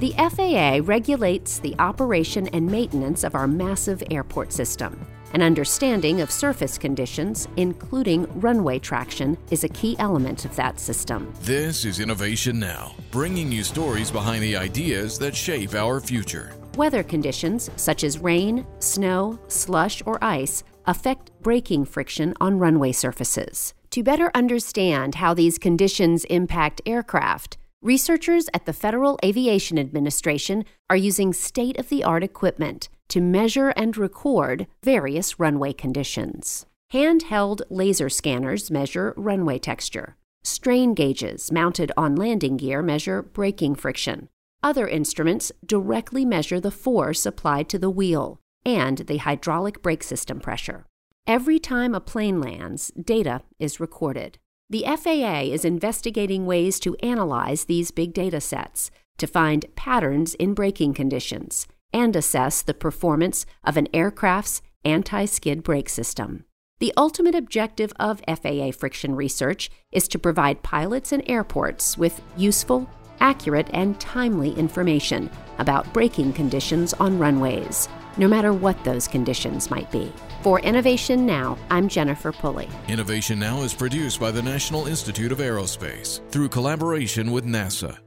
The FAA regulates the operation and maintenance of our massive airport system. An understanding of surface conditions, including runway traction, is a key element of that system. This is Innovation Now, bringing you stories behind the ideas that shape our future. Weather conditions, such as rain, snow, slush, or ice, affect braking friction on runway surfaces. To better understand how these conditions impact aircraft, researchers at the Federal Aviation Administration are using state of the art equipment to measure and record various runway conditions. Handheld laser scanners measure runway texture. Strain gauges mounted on landing gear measure braking friction. Other instruments directly measure the force applied to the wheel and the hydraulic brake system pressure. Every time a plane lands, data is recorded. The FAA is investigating ways to analyze these big data sets to find patterns in braking conditions and assess the performance of an aircraft's anti skid brake system. The ultimate objective of FAA friction research is to provide pilots and airports with useful, accurate, and timely information about braking conditions on runways, no matter what those conditions might be. For Innovation Now, I'm Jennifer Pulley. Innovation Now is produced by the National Institute of Aerospace through collaboration with NASA.